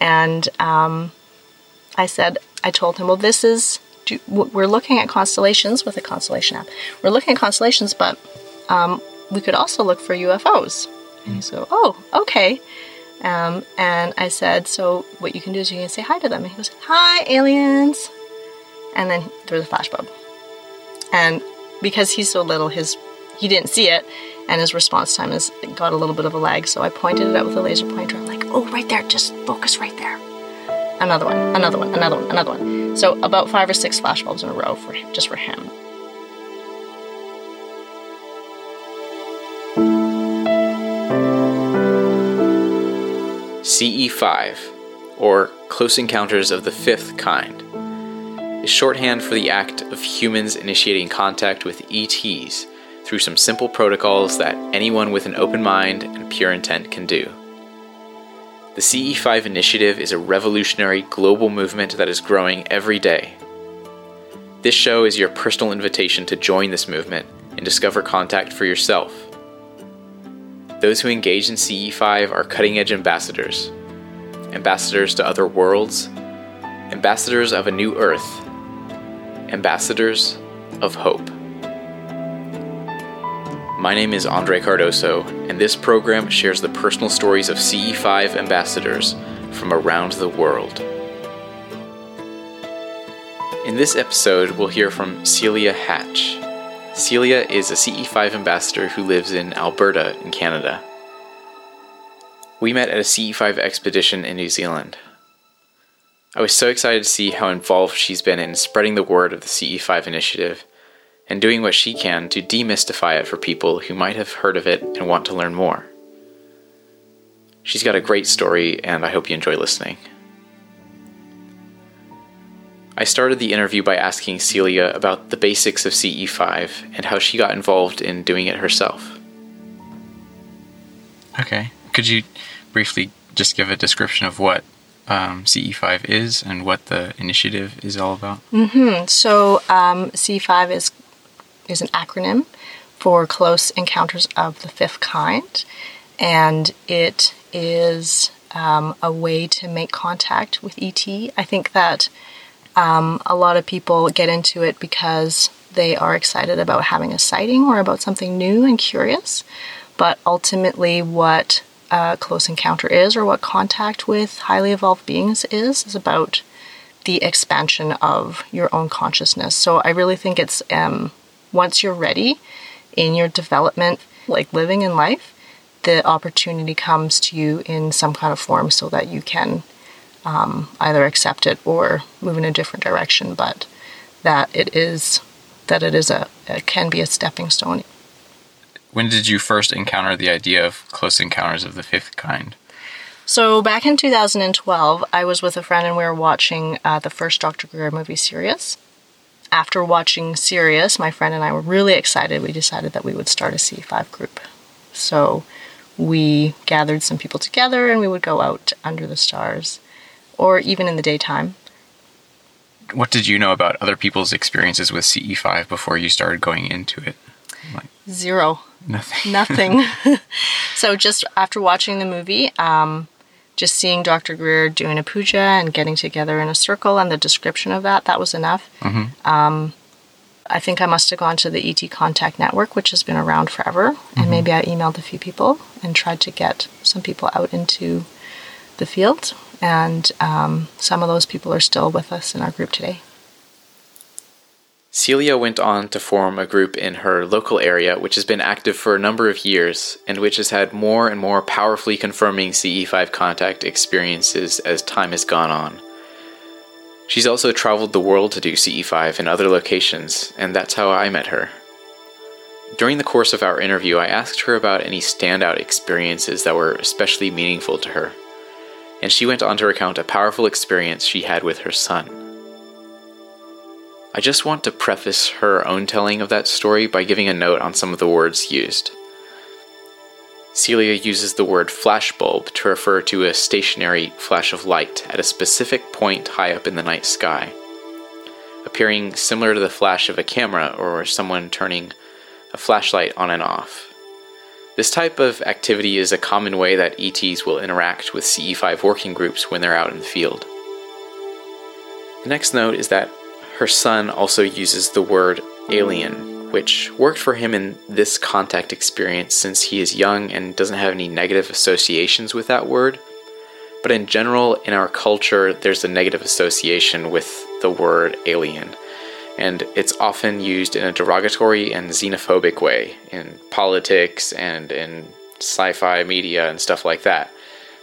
And um, I said, I told him, well, this is, do, we're looking at constellations with a constellation app. We're looking at constellations, but um, we could also look for UFOs. And he's go, oh, okay. Um, and I said, so what you can do is you can say hi to them. And he goes, hi, aliens. And then there's a flashbulb. And because he's so little, his he didn't see it, and his response time has got a little bit of a lag. So I pointed it out with a laser pointer. Oh, right there, just focus right there. Another one, another one, another one, another one. So about five or six flashbulbs in a row for just for him. CE5, or Close Encounters of the Fifth Kind, is shorthand for the act of humans initiating contact with ETs through some simple protocols that anyone with an open mind and pure intent can do. The CE5 initiative is a revolutionary global movement that is growing every day. This show is your personal invitation to join this movement and discover contact for yourself. Those who engage in CE5 are cutting edge ambassadors, ambassadors to other worlds, ambassadors of a new earth, ambassadors of hope. My name is Andre Cardoso, and this program shares the personal stories of CE5 ambassadors from around the world. In this episode, we'll hear from Celia Hatch. Celia is a CE5 ambassador who lives in Alberta, in Canada. We met at a CE5 expedition in New Zealand. I was so excited to see how involved she's been in spreading the word of the CE5 initiative and doing what she can to demystify it for people who might have heard of it and want to learn more. She's got a great story, and I hope you enjoy listening. I started the interview by asking Celia about the basics of CE5 and how she got involved in doing it herself. Okay. Could you briefly just give a description of what um, CE5 is and what the initiative is all about? Mm-hmm. So, um, CE5 is is an acronym for Close Encounters of the Fifth Kind, and it is um, a way to make contact with ET. I think that um, a lot of people get into it because they are excited about having a sighting or about something new and curious, but ultimately, what a close encounter is or what contact with highly evolved beings is is about the expansion of your own consciousness. So I really think it's um, once you're ready in your development, like living in life, the opportunity comes to you in some kind of form so that you can um, either accept it or move in a different direction. But that it is that it is a it can be a stepping stone. When did you first encounter the idea of close encounters of the fifth kind? So back in 2012, I was with a friend and we were watching uh, the first Dr. Greer movie, Sirius after watching Sirius, my friend and I were really excited. We decided that we would start a CE5 group. So we gathered some people together and we would go out under the stars or even in the daytime. What did you know about other people's experiences with CE5 before you started going into it? Like, Zero. Nothing. Nothing. so just after watching the movie, um, just seeing Dr. Greer doing a puja and getting together in a circle and the description of that, that was enough. Mm-hmm. Um, I think I must have gone to the ET Contact Network, which has been around forever, mm-hmm. and maybe I emailed a few people and tried to get some people out into the field. And um, some of those people are still with us in our group today. Celia went on to form a group in her local area, which has been active for a number of years and which has had more and more powerfully confirming CE5 contact experiences as time has gone on. She's also traveled the world to do CE5 in other locations, and that's how I met her. During the course of our interview, I asked her about any standout experiences that were especially meaningful to her, and she went on to recount a powerful experience she had with her son. I just want to preface her own telling of that story by giving a note on some of the words used. Celia uses the word flashbulb to refer to a stationary flash of light at a specific point high up in the night sky, appearing similar to the flash of a camera or someone turning a flashlight on and off. This type of activity is a common way that ETs will interact with CE5 working groups when they're out in the field. The next note is that her son also uses the word alien, which worked for him in this contact experience since he is young and doesn't have any negative associations with that word. But in general, in our culture, there's a negative association with the word alien and it's often used in a derogatory and xenophobic way in politics and in sci fi media and stuff like that.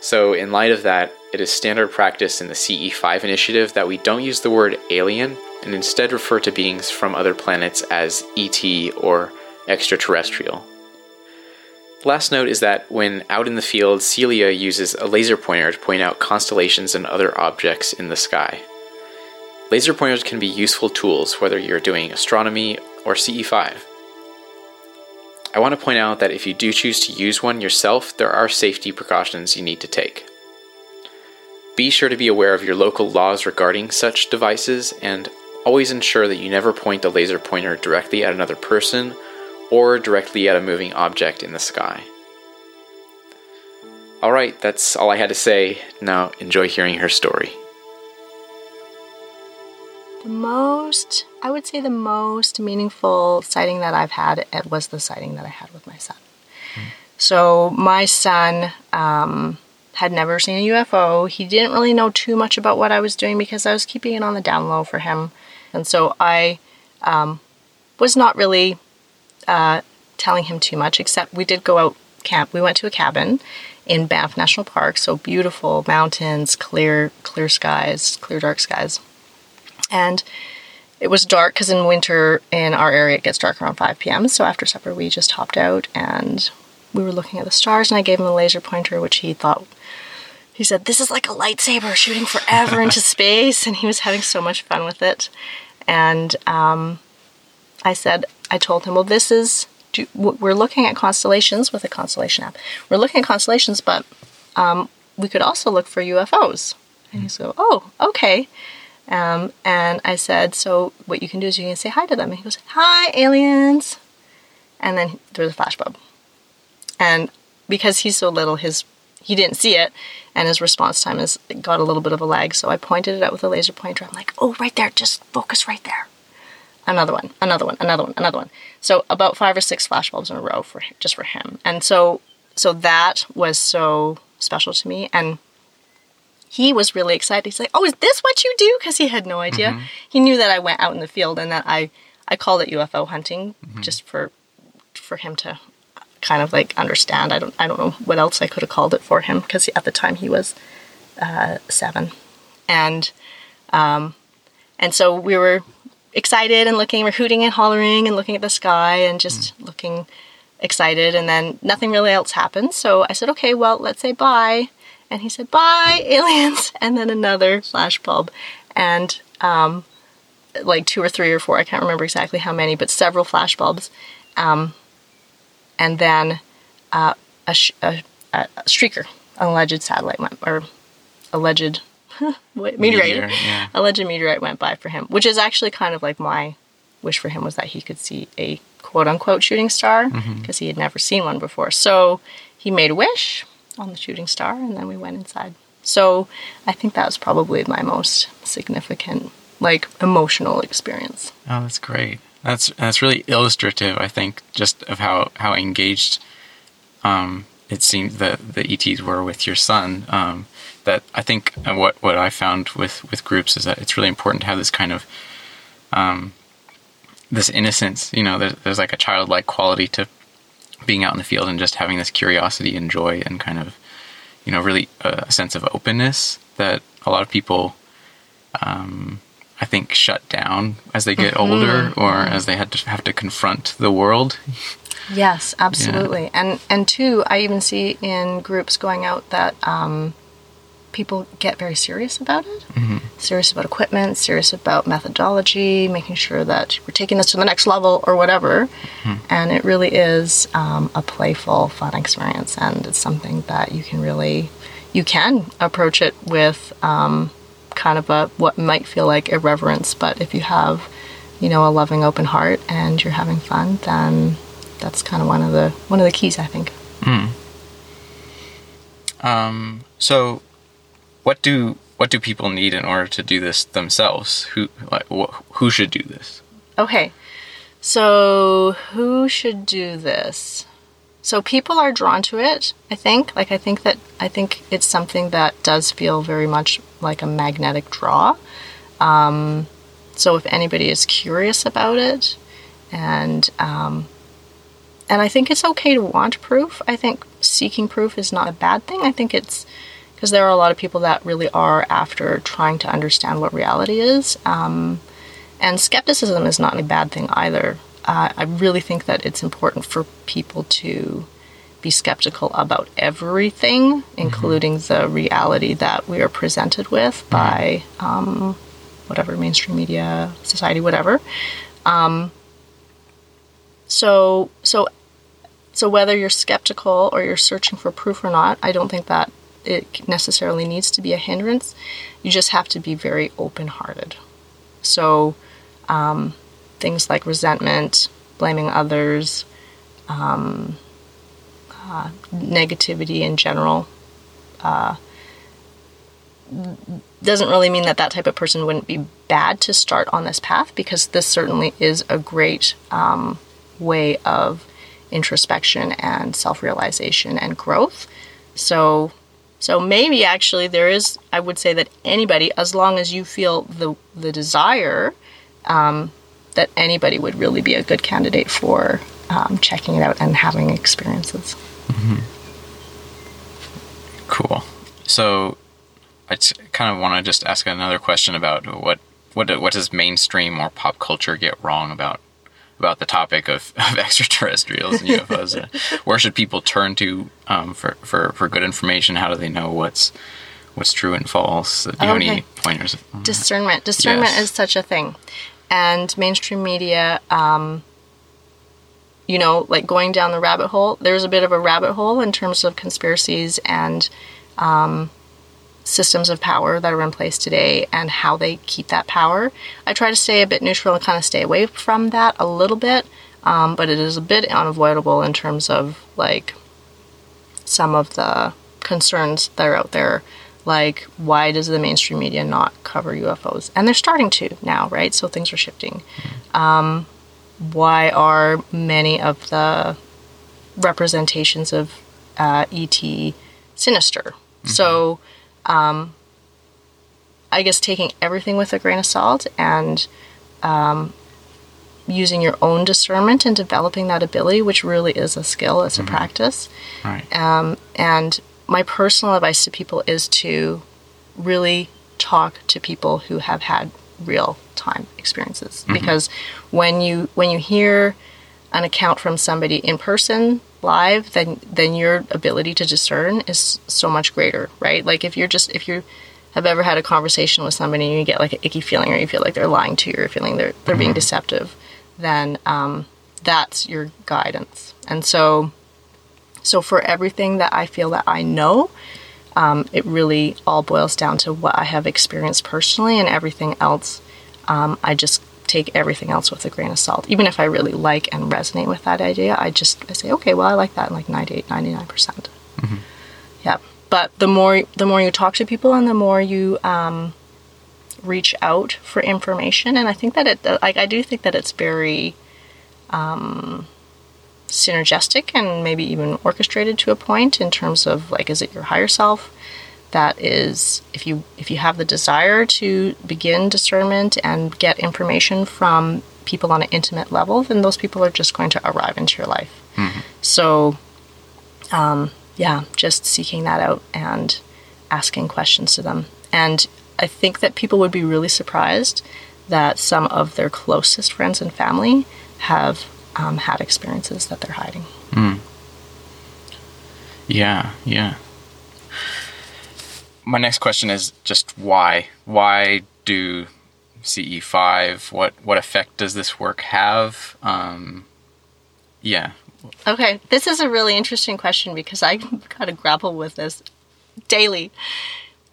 So, in light of that, it is standard practice in the CE5 initiative that we don't use the word alien and instead refer to beings from other planets as ET or extraterrestrial. Last note is that when out in the field, Celia uses a laser pointer to point out constellations and other objects in the sky. Laser pointers can be useful tools whether you're doing astronomy or CE5. I want to point out that if you do choose to use one yourself, there are safety precautions you need to take. Be sure to be aware of your local laws regarding such devices and always ensure that you never point the laser pointer directly at another person or directly at a moving object in the sky. Alright, that's all I had to say. Now enjoy hearing her story. The most, I would say, the most meaningful sighting that I've had was the sighting that I had with my son. Mm. So my son um, had never seen a UFO. He didn't really know too much about what I was doing because I was keeping it on the down low for him, and so I um, was not really uh, telling him too much. Except we did go out camp. We went to a cabin in Banff National Park. So beautiful mountains, clear, clear skies, clear dark skies and it was dark because in winter in our area it gets dark around 5 p.m. So after supper, we just hopped out and we were looking at the stars, and I gave him a laser pointer, which he thought. He said, This is like a lightsaber shooting forever into space. And he was having so much fun with it. And um, I said, I told him, Well, this is, we're looking at constellations with a constellation app. We're looking at constellations, but um, we could also look for UFOs. And he's go, Oh, okay. Um, and I said, so what you can do is you can say hi to them. And he goes, hi, aliens. And then there was a flashbulb. And because he's so little, his he didn't see it, and his response time has got a little bit of a lag. So I pointed it out with a laser pointer. I'm like, oh, right there, just focus right there. Another one, another one, another one, another one. So about five or six flashbulbs in a row for just for him. And so so that was so special to me. And he was really excited. He's like, "Oh, is this what you do?" Because he had no idea. Mm-hmm. He knew that I went out in the field and that I I called it UFO hunting mm-hmm. just for for him to kind of like understand. I don't I don't know what else I could have called it for him because at the time he was uh, seven, and um, and so we were excited and looking, we're hooting and hollering and looking at the sky and just mm. looking excited. And then nothing really else happened. So I said, okay, well, let's say bye and he said, Bye, aliens. And then another flashbulb. And um, like two or three or four, I can't remember exactly how many, but several flashbulbs. Um, and then uh, a, sh- a, a, streaker, an alleged satellite went, or alleged meteorite, Meteor, yeah. alleged meteorite went by for him, which is actually kind of like my wish for him was that he could see a quote unquote shooting star because mm-hmm. he had never seen one before. So he made a wish on the shooting star, and then we went inside. So I think that was probably my most significant, like, emotional experience. Oh, that's great. That's that's really illustrative, I think, just of how how engaged um, it seemed that the ETs were with your son. Um, that I think what what I found with with groups is that it's really important to have this kind of um, this innocence. You know, there's, there's like a childlike quality to being out in the field and just having this curiosity and joy and kind of, you know, really a sense of openness that a lot of people, um, I think, shut down as they get mm-hmm. older or as they had to have to confront the world. Yes, absolutely. Yeah. And and two, I even see in groups going out that um, people get very serious about it. Mm-hmm. Serious about equipment, serious about methodology, making sure that we're taking this to the next level or whatever. Mm-hmm. And it really is um, a playful, fun experience, and it's something that you can really you can approach it with um, kind of a what might feel like irreverence, but if you have you know a loving, open heart and you're having fun, then that's kind of one of the one of the keys I think. Um, so, what do what do people need in order to do this themselves? Who like wh- who should do this? Okay. So, who should do this? So, people are drawn to it, I think. Like, I think that, I think it's something that does feel very much like a magnetic draw. Um, so, if anybody is curious about it, and, um, and I think it's okay to want proof. I think seeking proof is not a bad thing. I think it's because there are a lot of people that really are after trying to understand what reality is. Um, and skepticism is not a bad thing either. Uh, I really think that it's important for people to be skeptical about everything, including the reality that we are presented with by um, whatever mainstream media, society, whatever. Um, so, so, so whether you're skeptical or you're searching for proof or not, I don't think that it necessarily needs to be a hindrance. You just have to be very open-hearted. So um, things like resentment, blaming others, um, uh, negativity in general. Uh, doesn't really mean that that type of person wouldn't be bad to start on this path because this certainly is a great um, way of introspection and self-realization and growth. So so maybe actually there is I would say that anybody as long as you feel the the desire um, that anybody would really be a good candidate for um, checking it out and having experiences. Cool. So, I t- kind of want to just ask another question about what what what does mainstream or pop culture get wrong about about the topic of, of extraterrestrials and UFOs? Where should people turn to um, for, for for good information? How do they know what's what's true and false? Do you have any pointers? discernment discernment Yes. is such a thing and mainstream media um, you know like going down the rabbit hole there's a bit of a rabbit hole in terms of conspiracies and um, systems of power that are in place today and how they keep that power. I try to stay a bit neutral and kind of stay away from that a little bit um, but it is a bit unavoidable in terms of like some of the concerns that are out there like why does the mainstream media not cover ufos and they're starting to now right? So things are shifting. Um, why are many of the representations of uh, et sinister? So um, i guess taking everything with a grain of salt and um, using your own discernment and developing that ability which really is a skill it's a practice. Right. um, and my personal advice to people is to really talk to people who have had real time experiences. Because when you when you hear an account from somebody in person live then then your ability to discern is so much greater right? Like if you're just if you have ever had a conversation with somebody and you get like an icky feeling or you feel like they're lying to you or feeling they're they're being deceptive then um, that's your guidance. And so so for everything that I feel that I know, um, it really all boils down to what I have experienced personally, and everything else, um, I just take everything else with a grain of salt. Even if I really like and resonate with that idea, I just I say, okay, well, I like that in like 98, 99 percent. Yeah, but the more the more you talk to people, and the more you um, reach out for information, and I think that it like I do think that it's very um, synergistic and maybe even orchestrated to a point in terms of like is it your higher self that is if you if you have the desire to begin discernment and get information from people on an intimate level then those people are just going to arrive into your life so um, yeah just seeking that out and asking questions to them and i think that people would be really surprised that some of their closest friends and family have um, had experiences that they're hiding. Yeah, yeah. My next question is just why? Why do CE5? What what effect does this work have? Um, yeah. Okay, this is a really interesting question because I kind of grapple with this daily.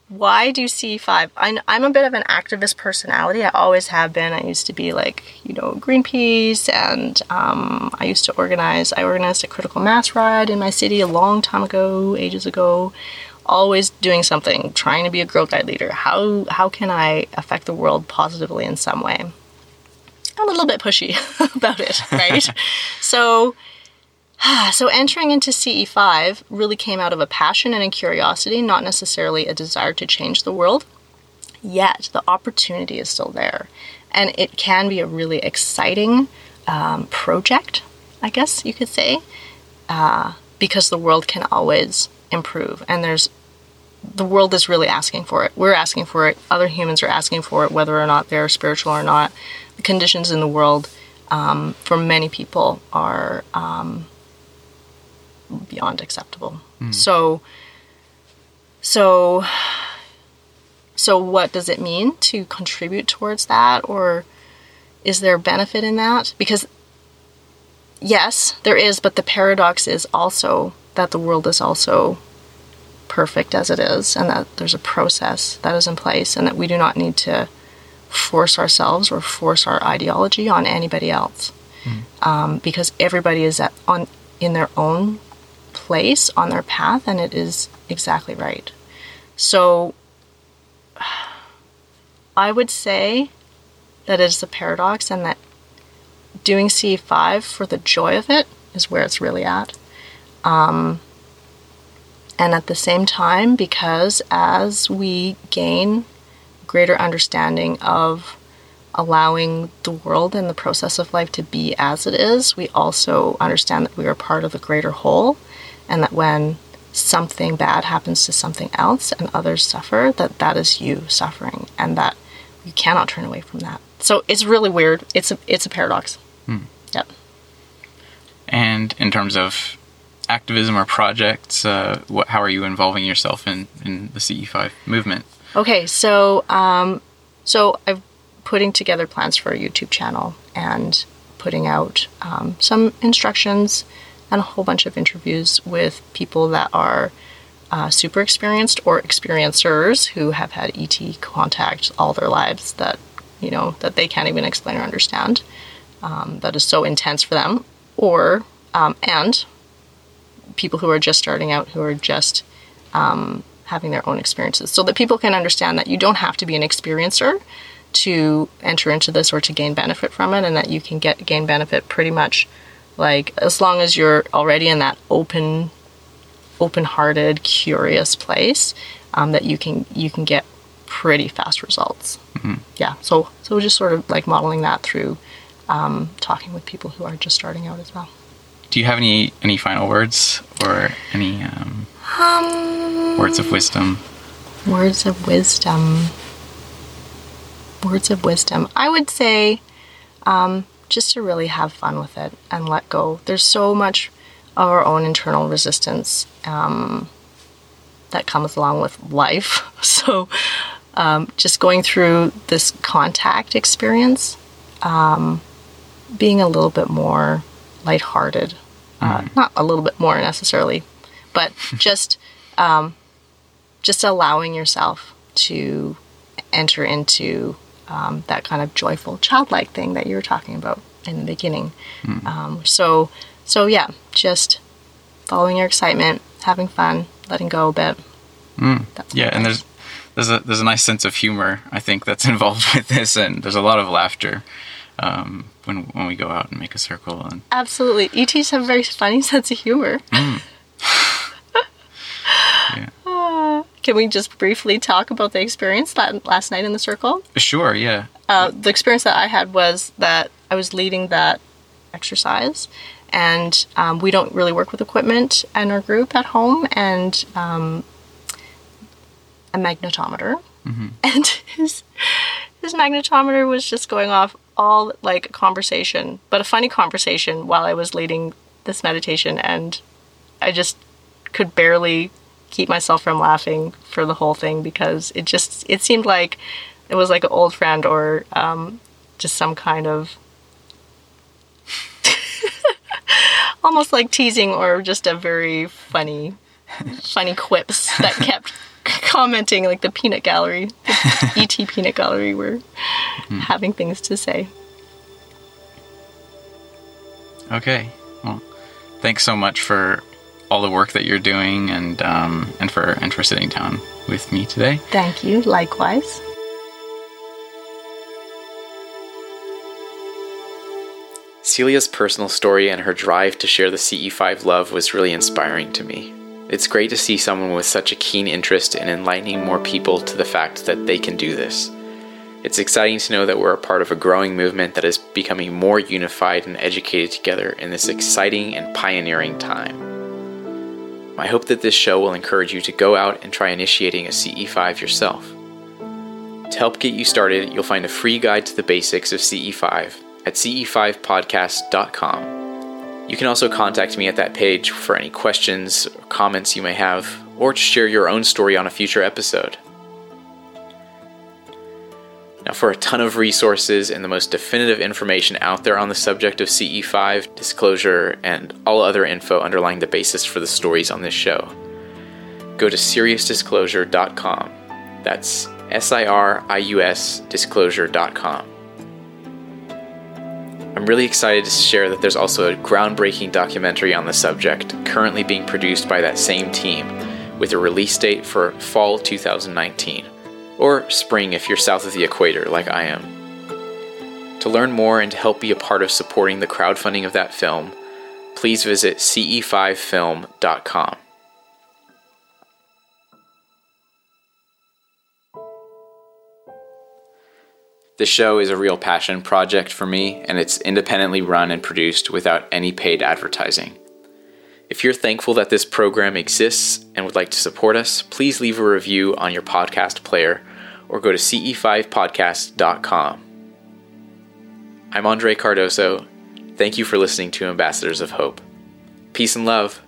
why do C5? I'm, I'm a bit of an activist personality. I always have been. I used to be like, you know, Greenpeace, and um, I used to organize. I organized a critical mass ride in my city a long time ago, ages ago. Always doing something, trying to be a Girl Guide leader. How how can I affect the world positively in some way? A little bit pushy about it, right? so so entering into CE5 really came out of a passion and a curiosity, not necessarily a desire to change the world. Yet the opportunity is still there, and it can be a really exciting um, project, I guess you could say, uh, because the world can always improve, and there's the world is really asking for it. We're asking for it. Other humans are asking for it, whether or not they're spiritual or not. The conditions in the world um, for many people are um, beyond acceptable. Mm. So, so, so what does it mean to contribute towards that, or is there benefit in that? Because yes, there is, but the paradox is also that the world is also perfect as it is, and that there's a process that is in place, and that we do not need to force ourselves or force our ideology on anybody else, mm. um, because everybody is at, on in their own place on their path, and it is exactly right. So I would say that it is a paradox, and that doing C5 for the joy of it is where it's really at. Um, and at the same time, because as we gain greater understanding of allowing the world and the process of life to be as it is, we also understand that we are part of the greater whole and that when something bad happens to something else and others suffer that that is you suffering and that you cannot turn away from that. So it's really weird. It's a it's a paradox. Hmm. yep. And in terms of activism or projects uh, what, how are you involving yourself in in the ce5 movement okay so um so i'm putting together plans for a youtube channel and putting out um, some instructions and a whole bunch of interviews with people that are uh, super experienced or experiencers who have had ET contact all their lives that you know that they can't even explain or understand. Um, that is so intense for them, or um, and people who are just starting out who are just um, having their own experiences, so that people can understand that you don't have to be an experiencer to enter into this or to gain benefit from it, and that you can get gain benefit pretty much like as long as you're already in that open, open-hearted, curious place, um, that you can you can get pretty fast results. Mm-hmm. Yeah. So so just sort of like modeling that through um, talking with people who are just starting out as well. Do you have any any final words or any um, um, words of wisdom? Words of wisdom. Words of wisdom. I would say um, just to really have fun with it and let go. There's so much of our own internal resistance um, that comes along with life. So, um, just going through this contact experience, um, being a little bit more lighthearted, uh, mm. not a little bit more necessarily, but just um, just allowing yourself to enter into um, that kind of joyful, childlike thing that you were talking about in the beginning. Mm. Um, so, so yeah, just following your excitement, having fun, letting go a bit. Mm. Yeah, and there's there's a there's a nice sense of humor I think that's involved with this, and there's a lot of laughter um, when when we go out and make a circle. And absolutely, ETs have a very funny sense of humor. Mm. yeah. Uh, can we just briefly talk about the experience that last night in the circle? Sure. Yeah. Uh, the experience that I had was that I was leading that exercise, and um, we don't really work with equipment in our group at home, and um, a magnetometer, mm-hmm. and his his magnetometer was just going off all like a conversation, but a funny conversation while I was leading this meditation, and I just could barely keep myself from laughing for the whole thing because it just it seemed like it was like an old friend or um, just some kind of almost like teasing or just a very funny funny quips that kept commenting like the peanut gallery, the ET peanut gallery were having things to say. Okay. Well, thanks so much for all the work that you're doing and um, and for and for sitting down with me today. Thank you. Likewise. Celia's personal story and her drive to share the CE5 love was really inspiring to me. It's great to see someone with such a keen interest in enlightening more people to the fact that they can do this. It's exciting to know that we're a part of a growing movement that is becoming more unified and educated together in this exciting and pioneering time. I hope that this show will encourage you to go out and try initiating a CE5 yourself. To help get you started, you'll find a free guide to the basics of CE5 at ce5podcast.com. You can also contact me at that page for any questions or comments you may have, or to share your own story on a future episode. Now, for a ton of resources and the most definitive information out there on the subject of CE5, disclosure, and all other info underlying the basis for the stories on this show, go to siriusdisclosure.com. That's S I R I U S disclosure.com. Really excited to share that there's also a groundbreaking documentary on the subject currently being produced by that same team with a release date for fall 2019, or spring if you're south of the equator like I am. To learn more and to help be a part of supporting the crowdfunding of that film, please visit ce5film.com. This show is a real passion project for me, and it's independently run and produced without any paid advertising. If you're thankful that this program exists and would like to support us, please leave a review on your podcast player or go to ce5podcast.com. I'm Andre Cardoso. Thank you for listening to Ambassadors of Hope. Peace and love.